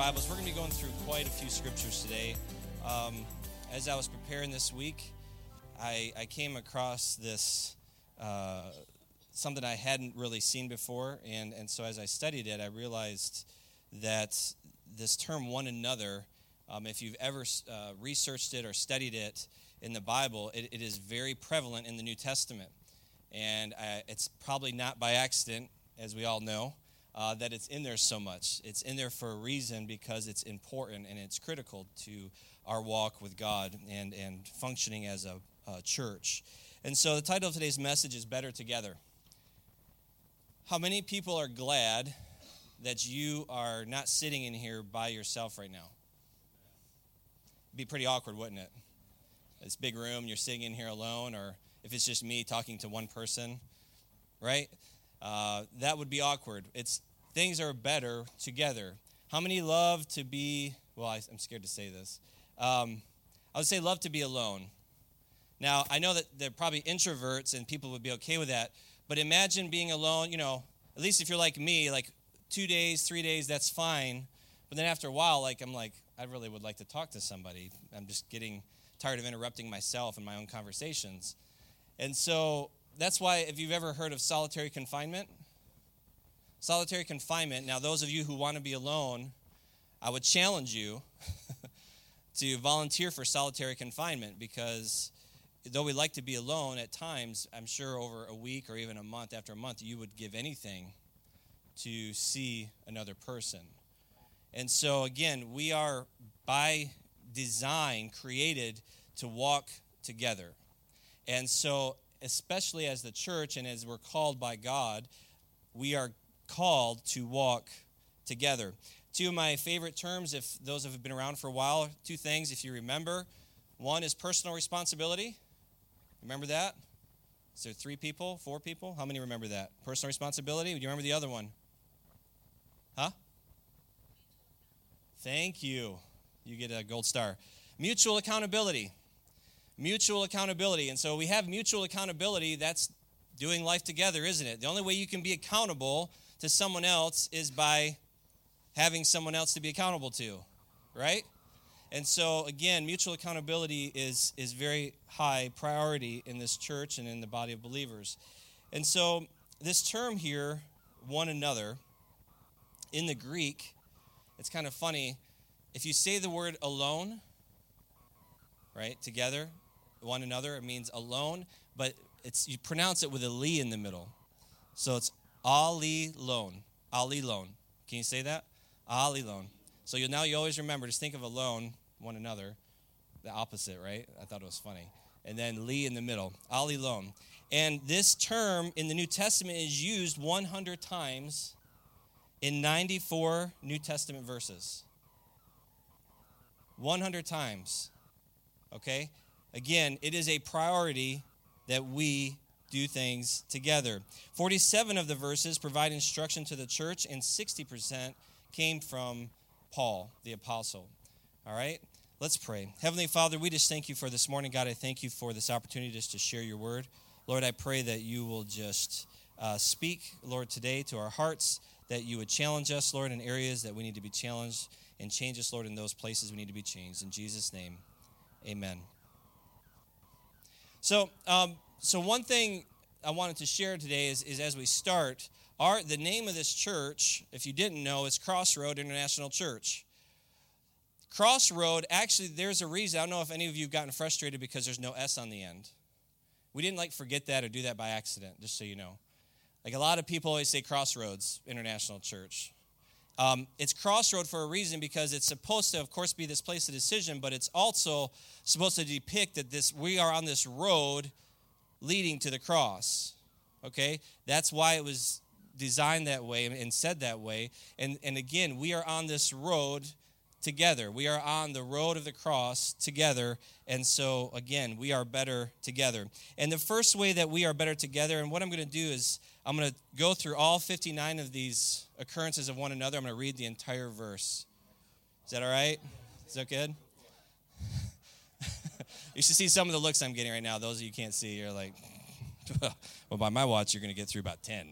Bibles, we're going to be going through quite a few scriptures today. Um, as I was preparing this week, I, I came across this uh, something I hadn't really seen before, and, and so as I studied it, I realized that this term "one another," um, if you've ever uh, researched it or studied it in the Bible, it, it is very prevalent in the New Testament, and I, it's probably not by accident, as we all know uh, that it's in there so much. It's in there for a reason because it's important and it's critical to our walk with God and, and functioning as a, a church. And so the title of today's message is Better Together. How many people are glad that you are not sitting in here by yourself right now? It'd be pretty awkward, wouldn't it? This big room, you're sitting in here alone, or if it's just me talking to one person, right? Uh, that would be awkward. It's things are better together. How many love to be? Well, I, am scared to say this. Um, I would say love to be alone. Now I know that they're probably introverts and people would be okay with that. But imagine being alone. You know, at least if you're like me, like two days, three days, that's fine. But then after a while, like I'm like, I really would like to talk to somebody. I'm just getting tired of interrupting myself and my own conversations. And so that's why, if you've ever heard of solitary confinement, solitary confinement, now, those of you who want to be alone, I would challenge you to volunteer for solitary confinement because though we like to be alone at times, I'm sure over a week or even a month after a month, you would give anything to see another person. And so, again, we are by design created to walk together. And so, especially as the church and as we're called by God, we are called to walk together. Two of my favorite terms, if those have been around for a while, two things, if you remember. One is personal responsibility. Remember that? Is there three people, four people? How many remember that? Personal responsibility. Do you remember the other one? Huh? Thank you. You get a gold star. Mutual accountability mutual accountability. And so we have mutual accountability. That's doing life together, isn't it? The only way you can be accountable to someone else is by having someone else to be accountable to, right? And so again, mutual accountability is is very high priority in this church and in the body of believers. And so this term here, one another, in the Greek, it's kind of funny. If you say the word alone, right, together, one another. It means alone, but it's you pronounce it with a li in the middle. So it's ali lone. Ali lone. Can you say that? Ali lone. So you now you always remember, just think of alone, one another. The opposite, right? I thought it was funny. And then li in the middle. Ali lone. And this term in the New Testament is used 100 times in 94 New Testament verses. 100 times. Okay? Again, it is a priority that we do things together. 47 of the verses provide instruction to the church, and 60% came from Paul, the apostle. All right? Let's pray. Heavenly Father, we just thank you for this morning. God, I thank you for this opportunity just to share your word. Lord, I pray that you will just uh, speak, Lord, today to our hearts, that you would challenge us, Lord, in areas that we need to be challenged, and change us, Lord, in those places we need to be changed. In Jesus' name, amen. So, um, so one thing I wanted to share today is, is as we start, our, the name of this church, if you didn't know, is Crossroad International Church. Crossroad, actually, there's a reason. I don't know if any of you have gotten frustrated because there's no S on the end. We didn't like forget that or do that by accident, just so you know. Like a lot of people always say Crossroads International Church. Um, it's crossroad for a reason because it's supposed to, of course, be this place of decision, but it's also supposed to depict that this we are on this road leading to the cross. Okay, that's why it was designed that way and said that way. And, and again, we are on this road together. We are on the road of the cross together. And so, again, we are better together. And the first way that we are better together, and what I'm going to do is I'm going to go through all 59 of these occurrences of one another. I'm going to read the entire verse. Is that all right? Is that good? you should see some of the looks I'm getting right now. Those of you can't see, you're like, well, by my watch, you're going to get through about 10.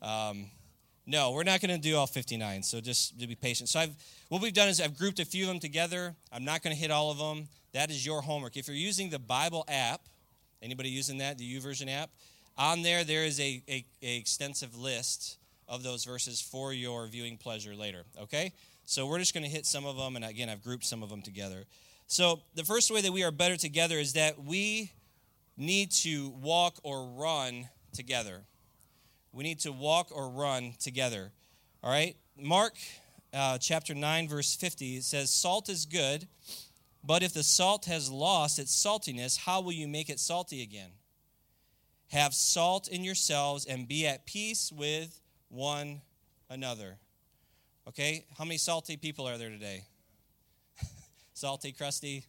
Um, no, we're not going to do all 59, so just be patient. So I've, what we've done is I've grouped a few of them together. I'm not going to hit all of them. That is your homework. If you're using the Bible app, anybody using that, the YouVersion app, on there there is a, a, a extensive list of those verses for your viewing pleasure later. Okay, so we're just going to hit some of them, and again, I've grouped some of them together. So the first way that we are better together is that we need to walk or run together. We need to walk or run together. All right? Mark uh, chapter 9, verse 50, it says, Salt is good, but if the salt has lost its saltiness, how will you make it salty again? Have salt in yourselves and be at peace with one another. Okay? How many salty people are there today? salty, crusty?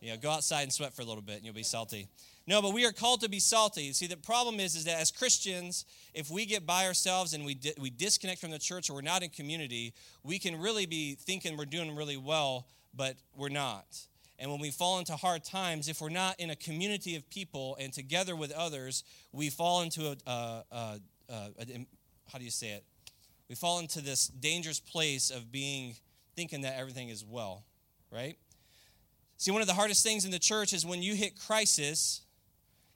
You know, go outside and sweat for a little bit and you'll be salty. No, but we are called to be salty. See, the problem is, is that as Christians, if we get by ourselves and we, di- we disconnect from the church or we're not in community, we can really be thinking we're doing really well, but we're not. And when we fall into hard times, if we're not in a community of people and together with others, we fall into a, a, a, a how do you say it? We fall into this dangerous place of being thinking that everything is well, right? See, one of the hardest things in the church is when you hit crisis,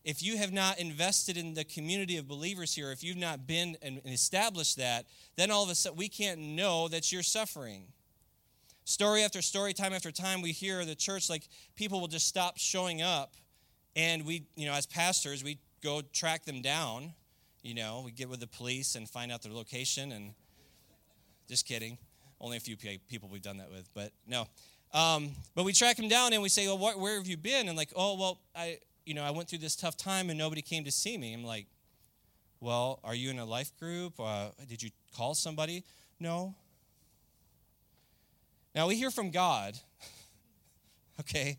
if you have not invested in the community of believers here, if you've not been and established that, then all of a sudden we can't know that you're suffering. Story after story, time after time, we hear the church like people will just stop showing up, and we, you know, as pastors, we go track them down. You know, we get with the police and find out their location, and just kidding. Only a few people we've done that with, but no. Um, but we track them down and we say, "Well, what, where have you been?" And like, "Oh, well, I, you know, I went through this tough time and nobody came to see me. I'm like, well, are you in a life group? Uh, did you call somebody? No. Now we hear from God. okay,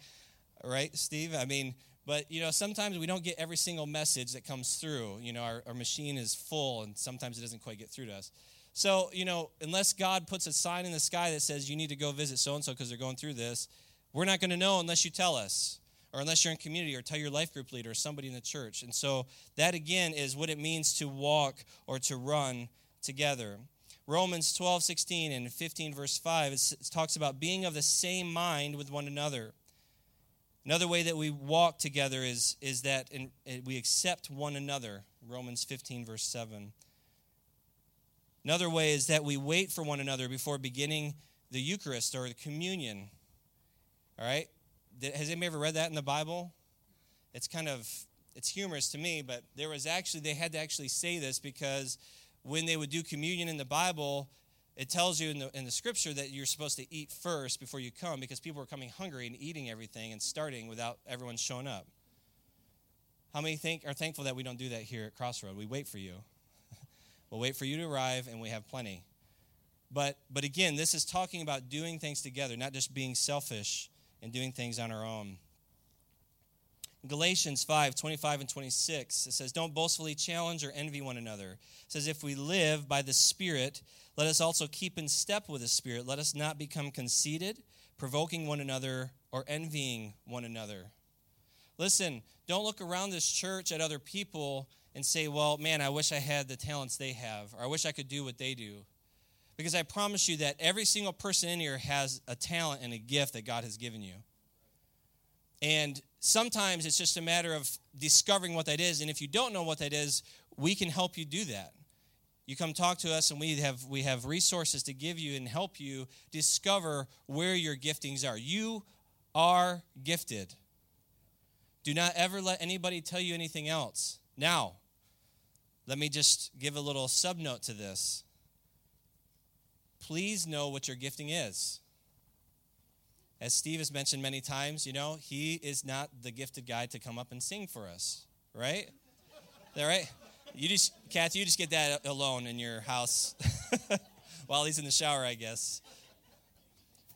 right, Steve? I mean, but you know, sometimes we don't get every single message that comes through. You know, our, our machine is full and sometimes it doesn't quite get through to us. So, you know, unless God puts a sign in the sky that says you need to go visit so and so because they're going through this, we're not going to know unless you tell us or unless you're in community or tell your life group leader or somebody in the church. And so that again is what it means to walk or to run together. Romans 12, 16 and 15, verse 5, it talks about being of the same mind with one another. Another way that we walk together is, is that in, eh, we accept one another. Romans 15, verse 7. Another way is that we wait for one another before beginning the Eucharist or the communion. All right? Has anybody ever read that in the Bible? It's kind of it's humorous to me, but there was actually they had to actually say this because when they would do communion in the Bible, it tells you in the, in the scripture that you're supposed to eat first before you come because people were coming hungry and eating everything and starting without everyone showing up. How many think are thankful that we don't do that here at Crossroad? We wait for you. we'll wait for you to arrive and we have plenty. But but again, this is talking about doing things together, not just being selfish and doing things on our own. Galatians 5 25 and 26, it says, Don't boastfully challenge or envy one another. It says, If we live by the Spirit, let us also keep in step with the Spirit. Let us not become conceited, provoking one another, or envying one another. Listen, don't look around this church at other people and say, Well, man, I wish I had the talents they have, or I wish I could do what they do. Because I promise you that every single person in here has a talent and a gift that God has given you. And sometimes it's just a matter of discovering what that is. And if you don't know what that is, we can help you do that. You come talk to us, and we have, we have resources to give you and help you discover where your giftings are. You are gifted. Do not ever let anybody tell you anything else. Now, let me just give a little subnote to this please know what your gifting is. As Steve has mentioned many times, you know, he is not the gifted guy to come up and sing for us, right? All right? You just, Kathy, you just get that alone in your house while he's in the shower, I guess.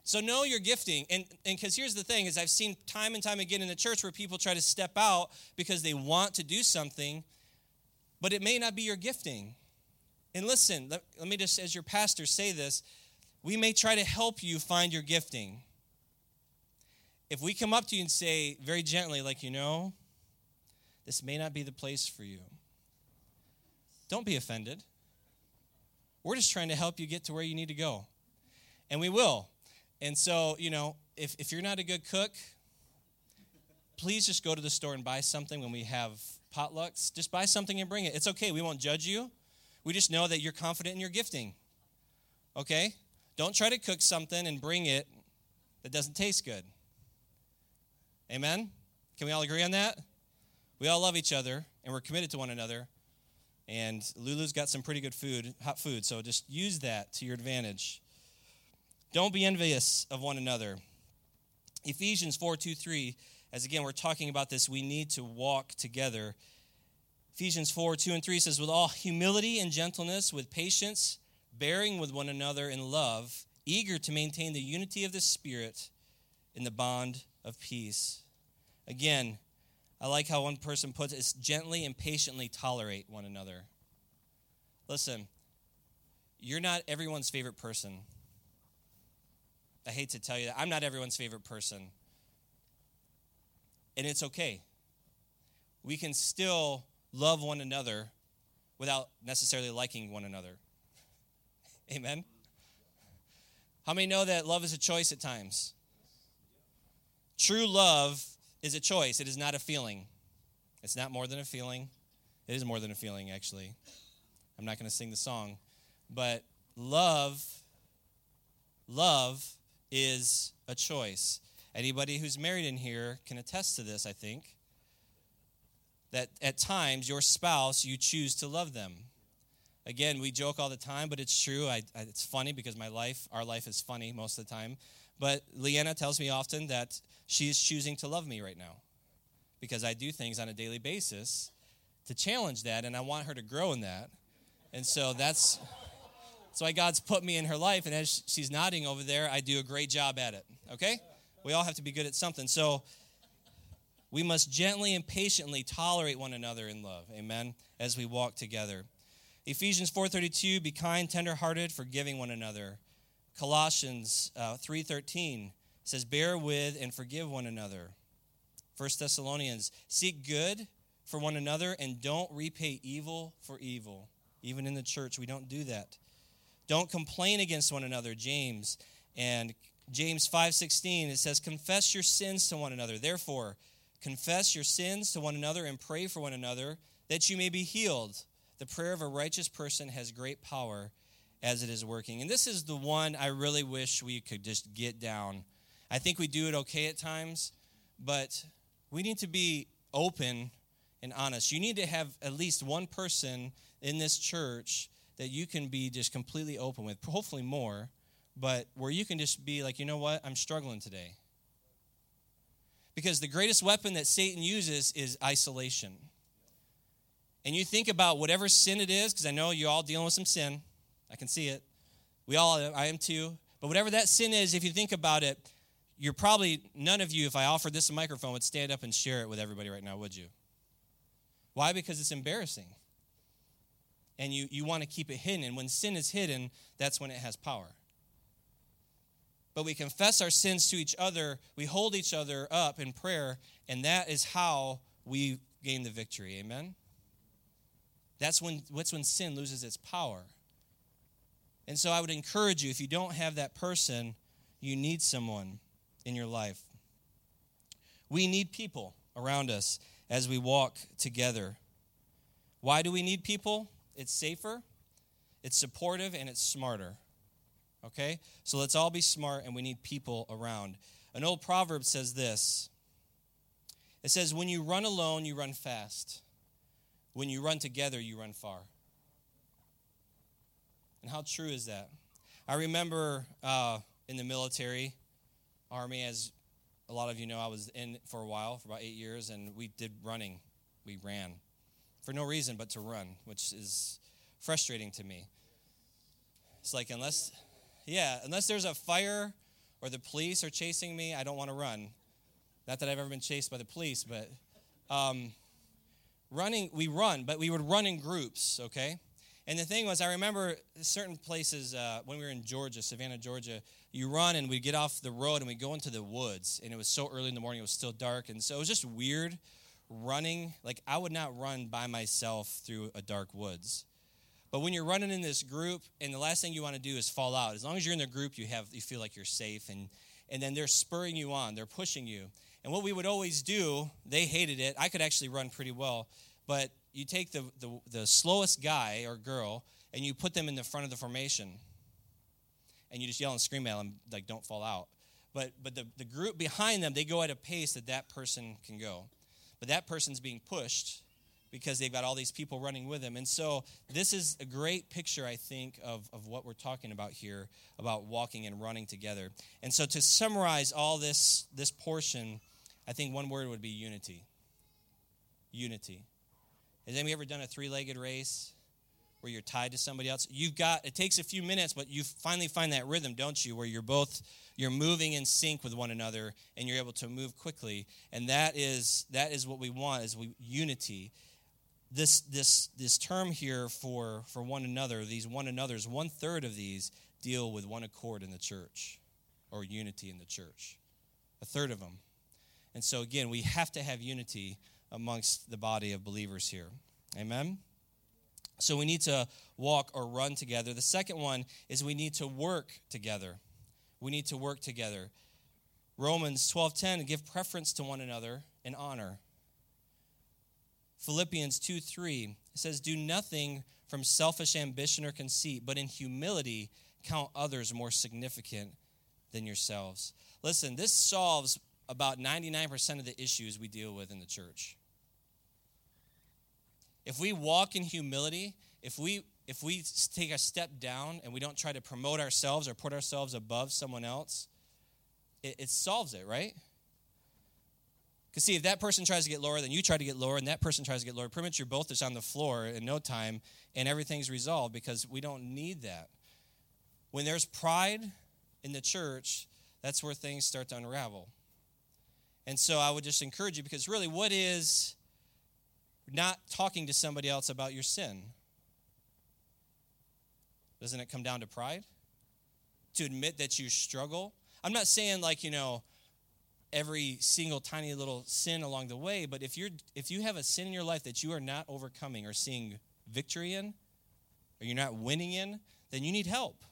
So know your gifting. And because here's the thing is I've seen time and time again in the church where people try to step out because they want to do something, but it may not be your gifting. And listen, let, let me just, as your pastor, say this. We may try to help you find your gifting. If we come up to you and say very gently, like, you know, this may not be the place for you, don't be offended. We're just trying to help you get to where you need to go. And we will. And so, you know, if, if you're not a good cook, please just go to the store and buy something when we have potlucks. Just buy something and bring it. It's okay. We won't judge you. We just know that you're confident in your gifting. Okay? Don't try to cook something and bring it that doesn't taste good. Amen? Can we all agree on that? We all love each other and we're committed to one another. And Lulu's got some pretty good food, hot food, so just use that to your advantage. Don't be envious of one another. Ephesians 4 2 3, as again, we're talking about this, we need to walk together. Ephesians 4 2 and 3 says, With all humility and gentleness, with patience, bearing with one another in love, eager to maintain the unity of the Spirit in the bond of peace. Again, I like how one person puts it, it's gently and patiently tolerate one another. Listen, you're not everyone's favorite person. I hate to tell you that. I'm not everyone's favorite person. And it's okay. We can still love one another without necessarily liking one another. Amen? How many know that love is a choice at times? True love is a choice, it is not a feeling. It's not more than a feeling. It is more than a feeling, actually. I'm not going to sing the song. But love, love is a choice. Anybody who's married in here can attest to this, I think. That at times, your spouse, you choose to love them. Again, we joke all the time, but it's true. I, I, it's funny because my life, our life is funny most of the time. But Leanna tells me often that she is choosing to love me right now because I do things on a daily basis to challenge that, and I want her to grow in that. And so that's that's why God's put me in her life, and as she's nodding over there, I do a great job at it. Okay? We all have to be good at something. So we must gently and patiently tolerate one another in love. Amen. As we walk together. Ephesians 4:32 be kind, tenderhearted, forgiving one another. Colossians uh, 3:13 says bear with and forgive one another. 1 Thessalonians seek good for one another and don't repay evil for evil. Even in the church we don't do that. Don't complain against one another, James. And James 5:16 it says confess your sins to one another. Therefore, confess your sins to one another and pray for one another that you may be healed. The prayer of a righteous person has great power as it is working. And this is the one I really wish we could just get down. I think we do it okay at times, but we need to be open and honest. You need to have at least one person in this church that you can be just completely open with, hopefully more, but where you can just be like, you know what, I'm struggling today. Because the greatest weapon that Satan uses is isolation. And you think about whatever sin it is, because I know you're all dealing with some sin. I can see it. We all, I am too. But whatever that sin is, if you think about it, you're probably, none of you, if I offered this a microphone, would stand up and share it with everybody right now, would you? Why? Because it's embarrassing and you, you want to keep it hidden. And when sin is hidden, that's when it has power. But we confess our sins to each other, we hold each other up in prayer, and that is how we gain the victory. Amen? That's when, what's when sin loses its power. And so I would encourage you if you don't have that person, you need someone in your life. We need people around us as we walk together. Why do we need people? it's safer, it's supportive, and it's smarter. Okay? So let's all be smart, and we need people around. An old proverb says this it says, When you run alone, you run fast. When you run together, you run far. And how true is that? I remember uh, in the military, Army, as a lot of you know, I was in for a while, for about eight years, and we did running. We ran for no reason but to run, which is frustrating to me. It's like, unless, yeah, unless there's a fire or the police are chasing me, I don't want to run. Not that I've ever been chased by the police, but um, running, we run, but we would run in groups, okay? And the thing was, I remember certain places uh, when we were in Georgia, Savannah, Georgia, you run and we'd get off the road and we'd go into the woods. And it was so early in the morning, it was still dark. And so it was just weird running. Like, I would not run by myself through a dark woods. But when you're running in this group, and the last thing you want to do is fall out. As long as you're in the group, you have you feel like you're safe, and and then they're spurring you on, they're pushing you. And what we would always do, they hated it. I could actually run pretty well, but you take the, the, the slowest guy or girl and you put them in the front of the formation and you just yell and scream at them like don't fall out. But but the, the group behind them they go at a pace that that person can go. But that person's being pushed because they've got all these people running with them. And so this is a great picture i think of, of what we're talking about here about walking and running together. And so to summarize all this this portion i think one word would be unity. Unity has anybody ever done a three legged race where you're tied to somebody else? You've got, it takes a few minutes, but you finally find that rhythm, don't you, where you're both, you're moving in sync with one another and you're able to move quickly. And that is, that is what we want, is we, unity. This, this, this term here for, for one another, these one another's, one third of these deal with one accord in the church or unity in the church. A third of them. And so, again, we have to have unity amongst the body of believers here. Amen? So we need to walk or run together. The second one is we need to work together. We need to work together. Romans 12:10 give preference to one another in honor. Philippians 2:3 says do nothing from selfish ambition or conceit, but in humility count others more significant than yourselves. Listen, this solves about 99% of the issues we deal with in the church. If we walk in humility, if we if we take a step down and we don't try to promote ourselves or put ourselves above someone else, it, it solves it, right? Because see, if that person tries to get lower, then you try to get lower, and that person tries to get lower, pretty much you're both just on the floor in no time, and everything's resolved because we don't need that. When there's pride in the church, that's where things start to unravel. And so I would just encourage you because really, what is not talking to somebody else about your sin? Doesn't it come down to pride? To admit that you struggle? I'm not saying like, you know, every single tiny little sin along the way, but if you're if you have a sin in your life that you are not overcoming or seeing victory in, or you're not winning in, then you need help.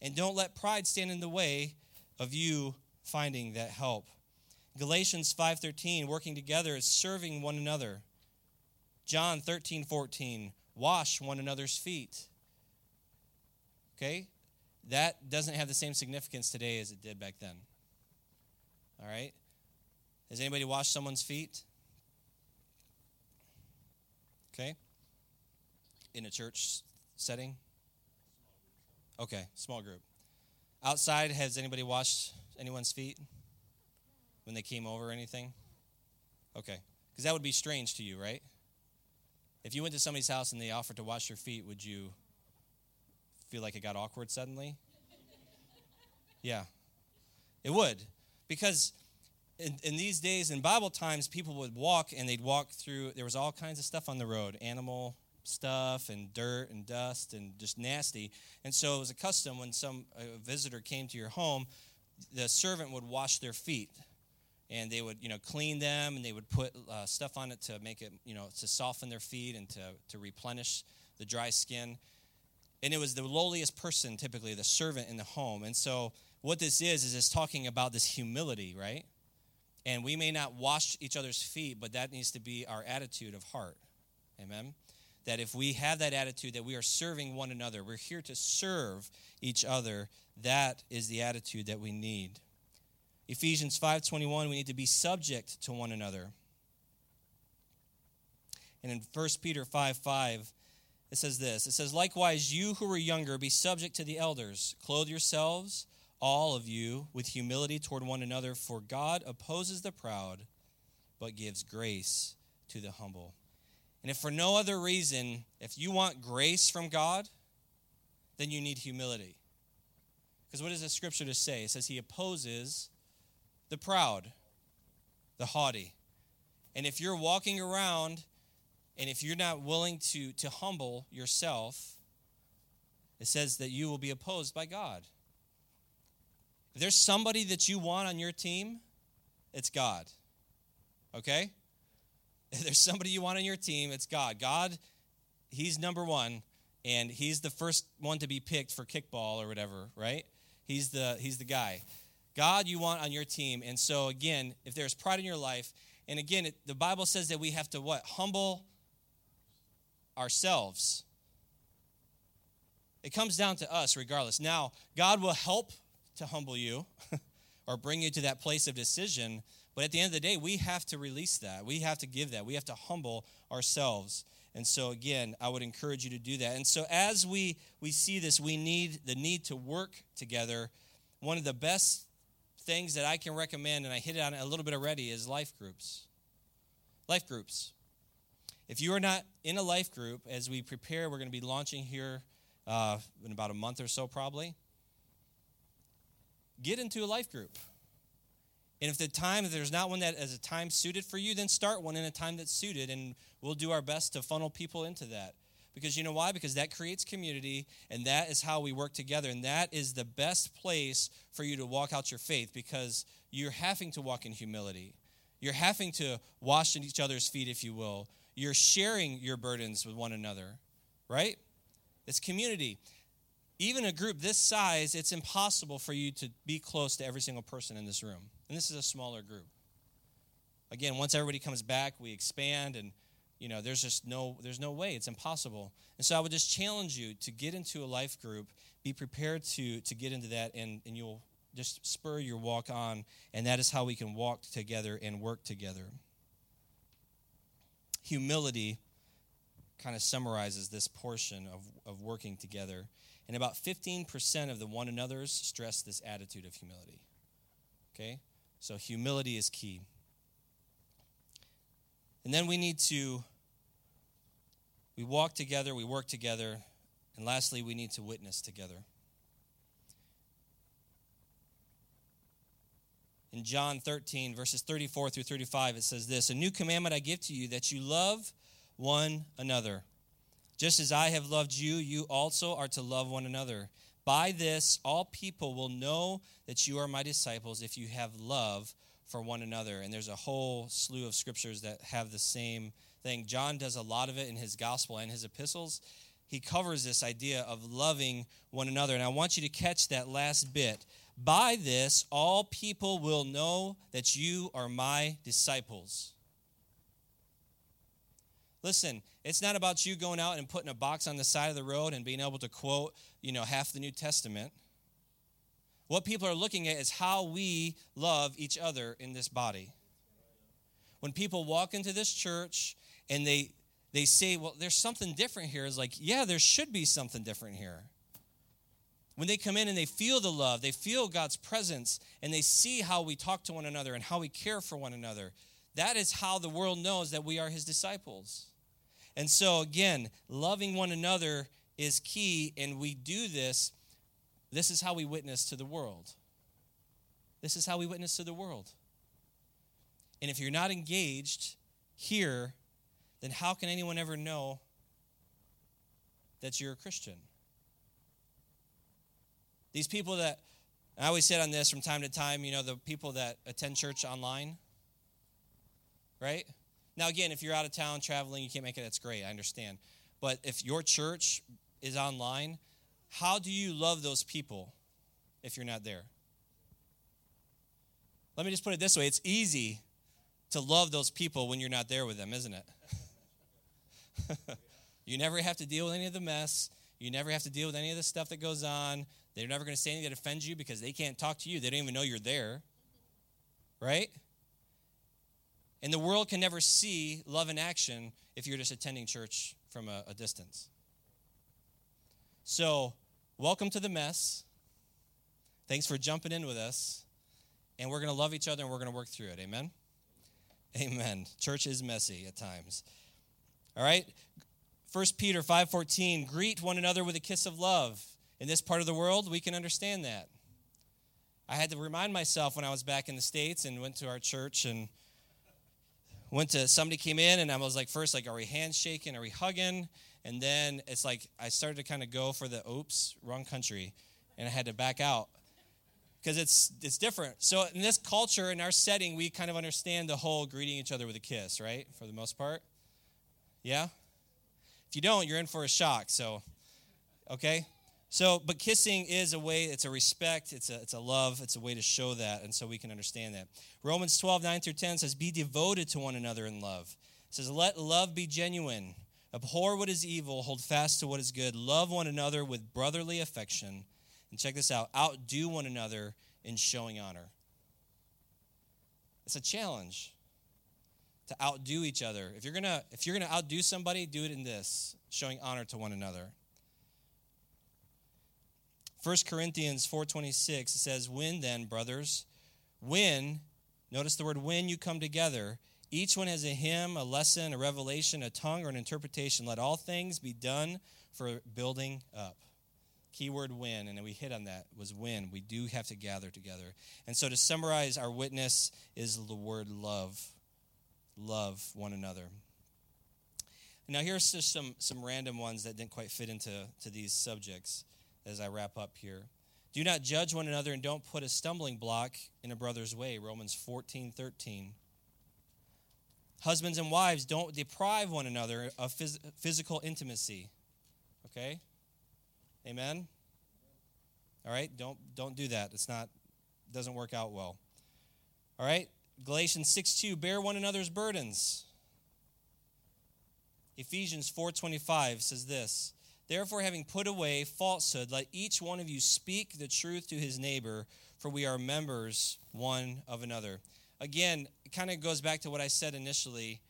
And don't let pride stand in the way of you finding that help. Galatians 5:13, working together is serving one another. John 13, 14, wash one another's feet. Okay? That doesn't have the same significance today as it did back then. All right? Has anybody washed someone's feet? Okay? In a church setting? Okay, small group. Outside, has anybody washed anyone's feet? when they came over or anything? Okay. Because that would be strange to you, right? If you went to somebody's house and they offered to wash your feet, would you feel like it got awkward suddenly? yeah. It would. Because in, in, these days, in Bible times, people would walk and they'd walk through, there was all kinds of stuff on the road animal stuff and dirt and dust and just nasty. And so it was a custom when some a visitor came to your home, the servant would wash their feet and they would you know clean them and they would put uh, stuff on it to make it you know to soften their feet and to, to replenish the dry skin. And it was the lowliest person typically the servant in the home. And so what this is is it's talking about this humility right? And we may not wash each other's feet but that needs to be our attitude of heart. Amen? That if we have that attitude that we are serving one another. We're here to serve each other. That is the attitude that we need Ephesians 5:21 we need to be subject to one another. And in 1 Peter 5 5, it says this It says, Likewise, you who are younger, be subject to the elders. Clothe yourselves, all of you, with humility toward one another, for God opposes the proud, but gives grace to the humble. And if for no other reason, if you want grace from God, then you need humility. Because what does the scripture to say? It says he opposes the proud, the haughty. And if you're walking around and if you're not willing to, to humble yourself, it says that you will be opposed by God. If there's somebody that you want on your team, it's God. Okay? If there's somebody you want on your team, it's God. God, He's number one, and He's the first one to be picked for kickball or whatever, right? He's the He's the guy. God, you want on your team. And so again, if there's pride in your life, and again, it, the Bible says that we have to what? Humble ourselves. It comes down to us regardless. Now, God will help to humble you or bring you to that place of decision, but at the end of the day, we have to release that. We have to give that. We have to humble ourselves. And so again, I would encourage you to do that. And so as we we see this, we need the need to work together. One of the best things that I can recommend, and I hit it on a little bit already, is life groups. Life groups. If you are not in a life group, as we prepare, we're going to be launching here uh, in about a month or so, probably. Get into a life group. And if the time, if there's not one that is a time suited for you, then start one in a time that's suited, and we'll do our best to funnel people into that. Because you know why? Because that creates community, and that is how we work together. And that is the best place for you to walk out your faith because you're having to walk in humility. You're having to wash in each other's feet, if you will. You're sharing your burdens with one another, right? It's community. Even a group this size, it's impossible for you to be close to every single person in this room. And this is a smaller group. Again, once everybody comes back, we expand and you know, there's just no there's no way. It's impossible. And so I would just challenge you to get into a life group, be prepared to to get into that and and you'll just spur your walk on and that is how we can walk together and work together. Humility kind of summarizes this portion of, of working together. And about 15% of the one another's stress this attitude of humility. Okay? So humility is key. And then we need to we walk together, we work together, and lastly we need to witness together. In John 13 verses 34 through 35 it says this, "A new commandment I give to you that you love one another. Just as I have loved you, you also are to love one another. By this, all people will know that you are my disciples if you have love for one another. And there's a whole slew of scriptures that have the same thing. John does a lot of it in his gospel and his epistles. He covers this idea of loving one another. And I want you to catch that last bit. By this, all people will know that you are my disciples. Listen, it's not about you going out and putting a box on the side of the road and being able to quote, you know, half the New Testament. What people are looking at is how we love each other in this body. When people walk into this church and they they say, "Well, there's something different here." It's like, "Yeah, there should be something different here." When they come in and they feel the love, they feel God's presence, and they see how we talk to one another and how we care for one another, that is how the world knows that we are his disciples. And so, again, loving one another is key, and we do this. This is how we witness to the world. This is how we witness to the world. And if you're not engaged here, then how can anyone ever know that you're a Christian? These people that, I always said on this from time to time, you know, the people that attend church online, right? Now, again, if you're out of town traveling, you can't make it, that's great. I understand. But if your church is online, how do you love those people if you're not there? Let me just put it this way it's easy to love those people when you're not there with them, isn't it? you never have to deal with any of the mess. You never have to deal with any of the stuff that goes on. They're never going to say anything that offends you because they can't talk to you. They don't even know you're there. Right? And the world can never see love in action if you're just attending church from a, a distance. So, welcome to the mess. Thanks for jumping in with us. And we're going to love each other and we're going to work through it. Amen? Amen. Church is messy at times. All right? 1 Peter 5:14, greet one another with a kiss of love. In this part of the world, we can understand that. I had to remind myself when I was back in the States and went to our church and went to somebody came in and I was like first like are we handshaking are we hugging and then it's like I started to kind of go for the oops wrong country and I had to back out because it's it's different so in this culture in our setting we kind of understand the whole greeting each other with a kiss right for the most part yeah if you don't you're in for a shock so okay so, but kissing is a way, it's a respect, it's a, it's a love, it's a way to show that, and so we can understand that. Romans 12, 9 through 10 says, Be devoted to one another in love. It says, Let love be genuine. Abhor what is evil, hold fast to what is good. Love one another with brotherly affection. And check this out outdo one another in showing honor. It's a challenge to outdo each other. If you're gonna if you're gonna outdo somebody, do it in this, showing honor to one another. 1 Corinthians 4:26 says, "When then, brothers, when notice the word when you come together, each one has a hymn, a lesson, a revelation, a tongue or an interpretation, let all things be done for building up." Keyword when, and we hit on that was when. We do have to gather together. And so to summarize, our witness is the word love. Love one another. Now here's just some, some random ones that didn't quite fit into to these subjects as I wrap up here. Do not judge one another and don't put a stumbling block in a brother's way. Romans 14, 13. Husbands and wives, don't deprive one another of phys- physical intimacy. Okay? Amen? All right? Don't, don't do that. It's not, doesn't work out well. All right? Galatians 6, 2, bear one another's burdens. Ephesians 4.25 says this, Therefore, having put away falsehood, let each one of you speak the truth to his neighbor, for we are members one of another. Again, it kind of goes back to what I said initially.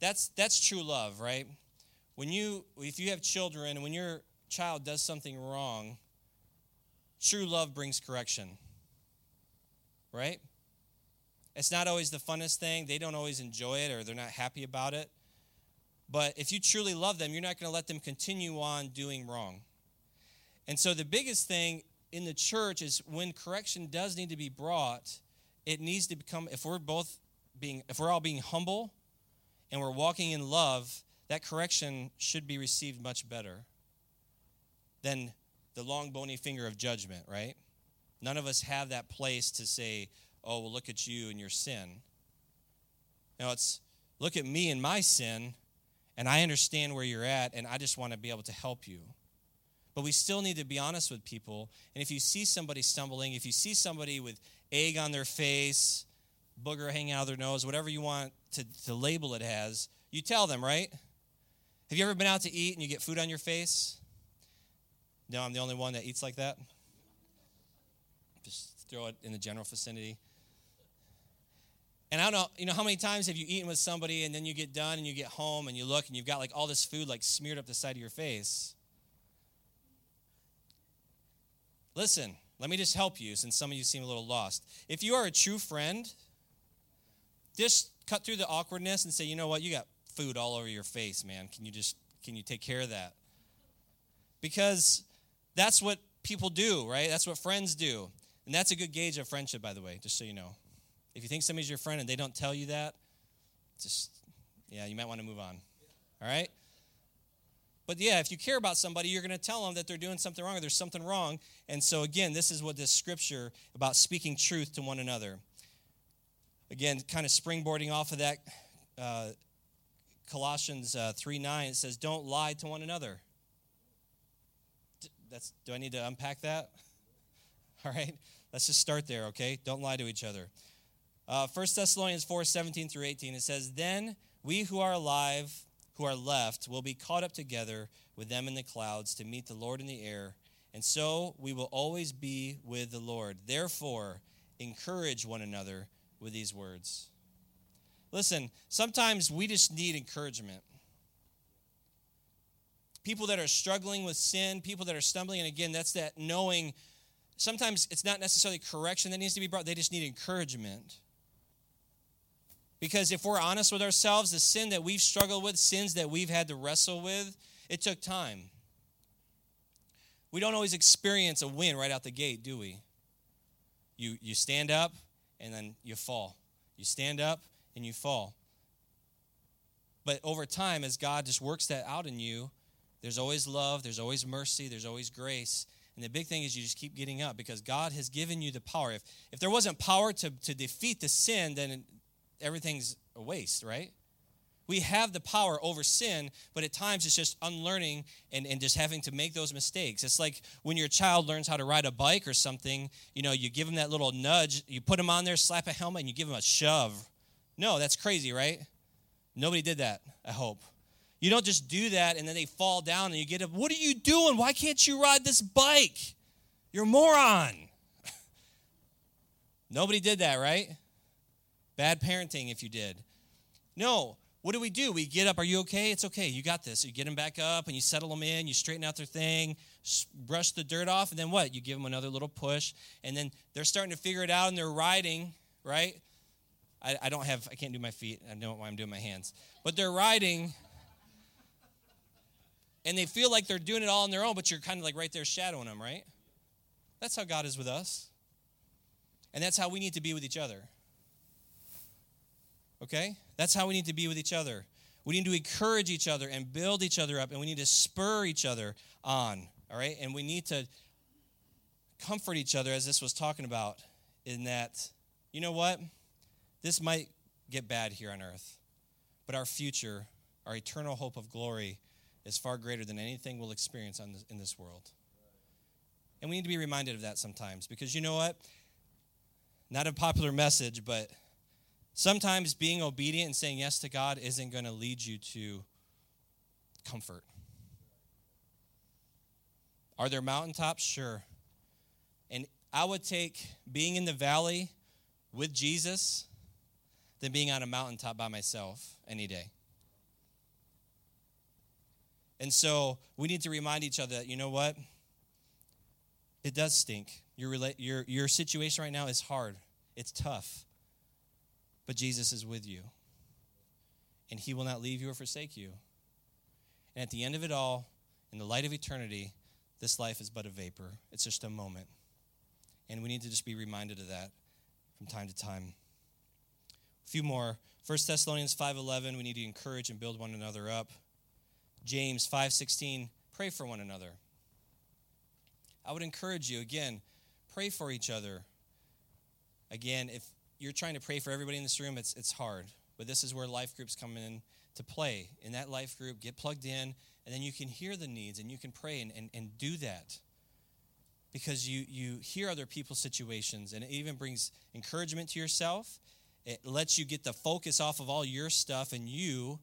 That's that's true love, right? When you if you have children when your child does something wrong, true love brings correction. Right? It's not always the funnest thing. They don't always enjoy it or they're not happy about it. But if you truly love them, you're not going to let them continue on doing wrong. And so the biggest thing in the church is when correction does need to be brought, it needs to become if we're both being if we're all being humble and we're walking in love, that correction should be received much better than the long bony finger of judgment, right? None of us have that place to say, "Oh, well look at you and your sin." Now it's look at me and my sin and I understand where you're at, and I just want to be able to help you. But we still need to be honest with people. And if you see somebody stumbling, if you see somebody with egg on their face, booger hanging out of their nose, whatever you want to, to label it as, you tell them, right? Have you ever been out to eat and you get food on your face? No, I'm the only one that eats like that. Just throw it in the general vicinity. And I don't know, you know, how many times have you eaten with somebody and then you get done and you get home and you look and you've got like all this food like smeared up the side of your face? Listen, let me just help you since some of you seem a little lost. If you are a true friend, just cut through the awkwardness and say, you know what, you got food all over your face, man. Can you just, can you take care of that? Because that's what people do, right? That's what friends do. And that's a good gauge of friendship, by the way, just so you know. If you think somebody's your friend and they don't tell you that, just, yeah, you might want to move on. All right? But yeah, if you care about somebody, you're going to tell them that they're doing something wrong or there's something wrong. And so, again, this is what this scripture about speaking truth to one another. Again, kind of springboarding off of that, uh, Colossians uh, 3 9, it says, Don't lie to one another. That's, do I need to unpack that? All right, let's just start there, okay? Don't lie to each other. Uh, 1 Thessalonians 4 17 through 18, it says, Then we who are alive, who are left, will be caught up together with them in the clouds to meet the Lord in the air. And so we will always be with the Lord. Therefore, encourage one another with these words. Listen, sometimes we just need encouragement. People that are struggling with sin, people that are stumbling, and again, that's that knowing. Sometimes it's not necessarily correction that needs to be brought, they just need encouragement. Because if we're honest with ourselves, the sin that we've struggled with, sins that we've had to wrestle with, it took time. We don't always experience a win right out the gate, do we? You, you stand up and then you fall. You stand up and you fall. But over time, as God just works that out in you, there's always love, there's always mercy, there's always grace. And the big thing is you just keep getting up because God has given you the power. If, if there wasn't power to, to defeat the sin, then everything's a waste, right? We have the power over sin, but at times it's just unlearning and, and just having to make those mistakes. It's like when your child learns how to ride a bike or something, you know, you give them that little nudge, you put them on there, slap a helmet, and you give them a shove. No, that's crazy, right? Nobody did that, I hope. You don't just do that and then they fall down and you get up. What are you doing? Why can't you ride this bike? You're a moron. Nobody did that, right? Bad parenting if you did. No. What do we do? We get up. Are you okay? It's okay. You got this. You get them back up and you settle them in. You straighten out their thing, brush the dirt off, and then what? You give them another little push, and then they're starting to figure it out and they're riding, right? I, I don't have, I can't do my feet. I know why I'm doing my hands. But they're riding and they feel like they're doing it all on their own, but you're kind of like right there shadowing them, right? That's how God is with us. And that's how we need to be with each other. Okay? That's how we need to be with each other. We need to encourage each other and build each other up, and we need to spur each other on. All right? And we need to comfort each other, as this was talking about, in that, you know what? This might get bad here on earth, but our future, our eternal hope of glory, is far greater than anything we'll experience this, in this world. And we need to be reminded of that sometimes because you know what? Not a popular message, but sometimes being obedient and saying yes to God isn't going to lead you to comfort. Are there mountaintops? Sure. And I would take being in the valley with Jesus than being on a mountaintop by myself any day. And so we need to remind each other that, you know what? It does stink. Your, your, your situation right now is hard, it's tough. But Jesus is with you, and He will not leave you or forsake you. And at the end of it all, in the light of eternity, this life is but a vapor. It's just a moment. And we need to just be reminded of that from time to time. A few more. 1 Thessalonians 5:11, we need to encourage and build one another up. James 5:16, pray for one another. I would encourage you again, pray for each other. Again, if you're trying to pray for everybody in this room, it's it's hard. But this is where life groups come in to play. In that life group, get plugged in, and then you can hear the needs and you can pray and, and, and do that. Because you you hear other people's situations and it even brings encouragement to yourself. It lets you get the focus off of all your stuff and you,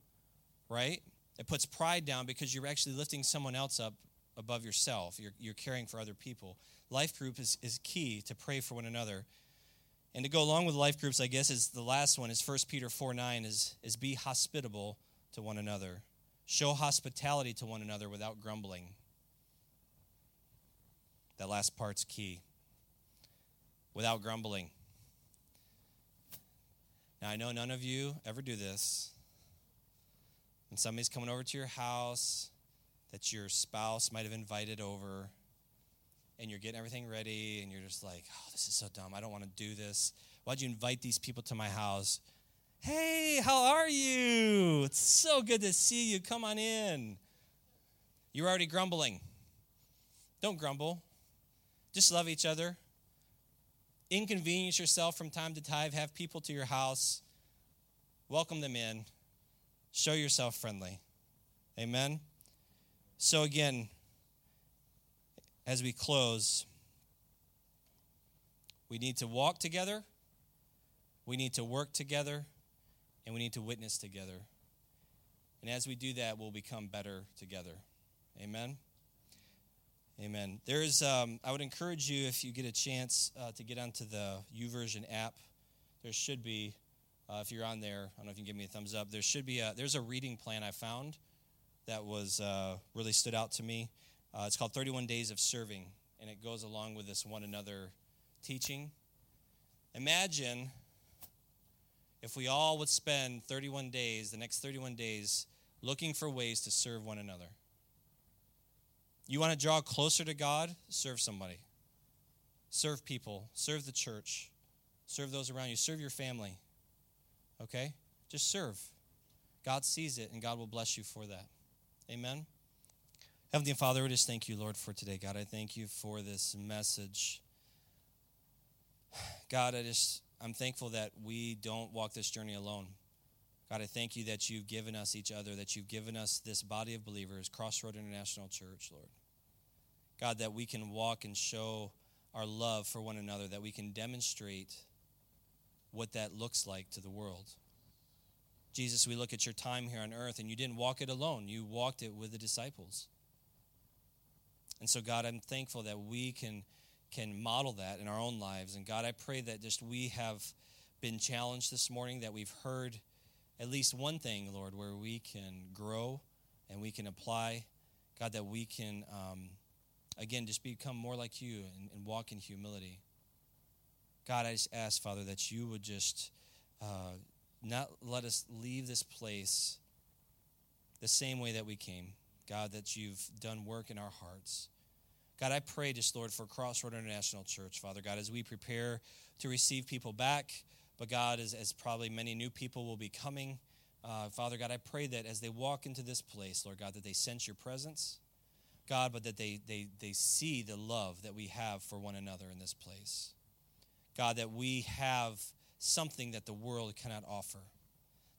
right? It puts pride down because you're actually lifting someone else up above yourself. You're, you're caring for other people. Life group is, is key to pray for one another. And to go along with life groups, I guess, is the last one is 1 Peter 4 9 is, is be hospitable to one another. Show hospitality to one another without grumbling. That last part's key. Without grumbling. Now, I know none of you ever do this, and somebody's coming over to your house that your spouse might have invited over, and you're getting everything ready, and you're just like, oh, this is so dumb. I don't want to do this. Why'd you invite these people to my house? Hey, how are you? It's so good to see you. Come on in. You're already grumbling. Don't grumble. Just love each other. Inconvenience yourself from time to time. Have people to your house. Welcome them in Show yourself friendly. Amen. So, again, as we close, we need to walk together, we need to work together, and we need to witness together. And as we do that, we'll become better together. Amen. Amen. There's, um, I would encourage you if you get a chance uh, to get onto the YouVersion app. There should be uh, if you're on there, I don't know if you can give me a thumbs up. There should be a, there's a reading plan I found that was uh, really stood out to me. Uh, it's called 31 Days of Serving, and it goes along with this one another teaching. Imagine if we all would spend 31 days, the next 31 days, looking for ways to serve one another. You want to draw closer to God? Serve somebody. Serve people. Serve the church. Serve those around you. Serve your family. Okay? Just serve. God sees it, and God will bless you for that. Amen. Heavenly Father, we just thank you, Lord, for today. God, I thank you for this message. God, I just, I'm thankful that we don't walk this journey alone. God, I thank you that you've given us each other, that you've given us this body of believers, Crossroad International Church, Lord. God, that we can walk and show our love for one another, that we can demonstrate what that looks like to the world. Jesus, we look at your time here on earth, and you didn't walk it alone. You walked it with the disciples. And so, God, I'm thankful that we can, can model that in our own lives. And God, I pray that just we have been challenged this morning, that we've heard at least one thing, Lord, where we can grow and we can apply. God, that we can, um, again, just become more like you and, and, walk in humility. God, I just ask, Father, that you would just. Uh, not let us leave this place the same way that we came. God, that you've done work in our hearts. God, I pray just, Lord, for Crossroad International Church, Father God, as we prepare to receive people back, but God, as, as probably many new people will be coming, uh, Father God, I pray that as they walk into this place, Lord God, that they sense your presence, God, but that they, they, they see the love that we have for one another in this place. God, that we have something that the world cannot offer.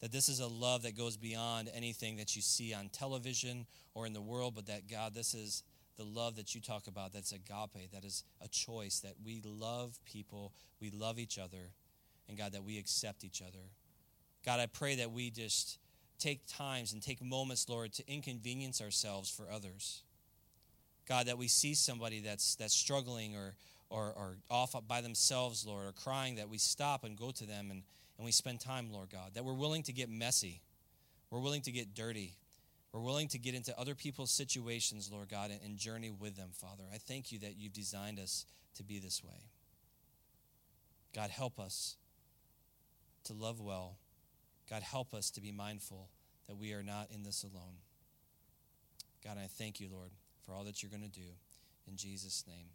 That this is a love that goes beyond anything that you see on television or in the world, but that, God, this is the love that you talk about that's agape, that is a choice, that we love people, we love each other, and God, that we accept each other. God, I pray that we just take times and take moments, Lord, to inconvenience ourselves for others. God, that we see somebody that's, that's struggling or, or, or off by themselves, Lord, or crying, that we stop and go to them and, and we spend time, Lord God. That we're willing to get messy. We're willing to get dirty. We're willing to get into other people's situations, Lord God, and, and journey with them, Father. I thank you that you've designed us to be this way. God, help us to love well. God, help us to be mindful that we are not in this alone. God, I thank you, Lord, for all that you're going to do. In Jesus' name.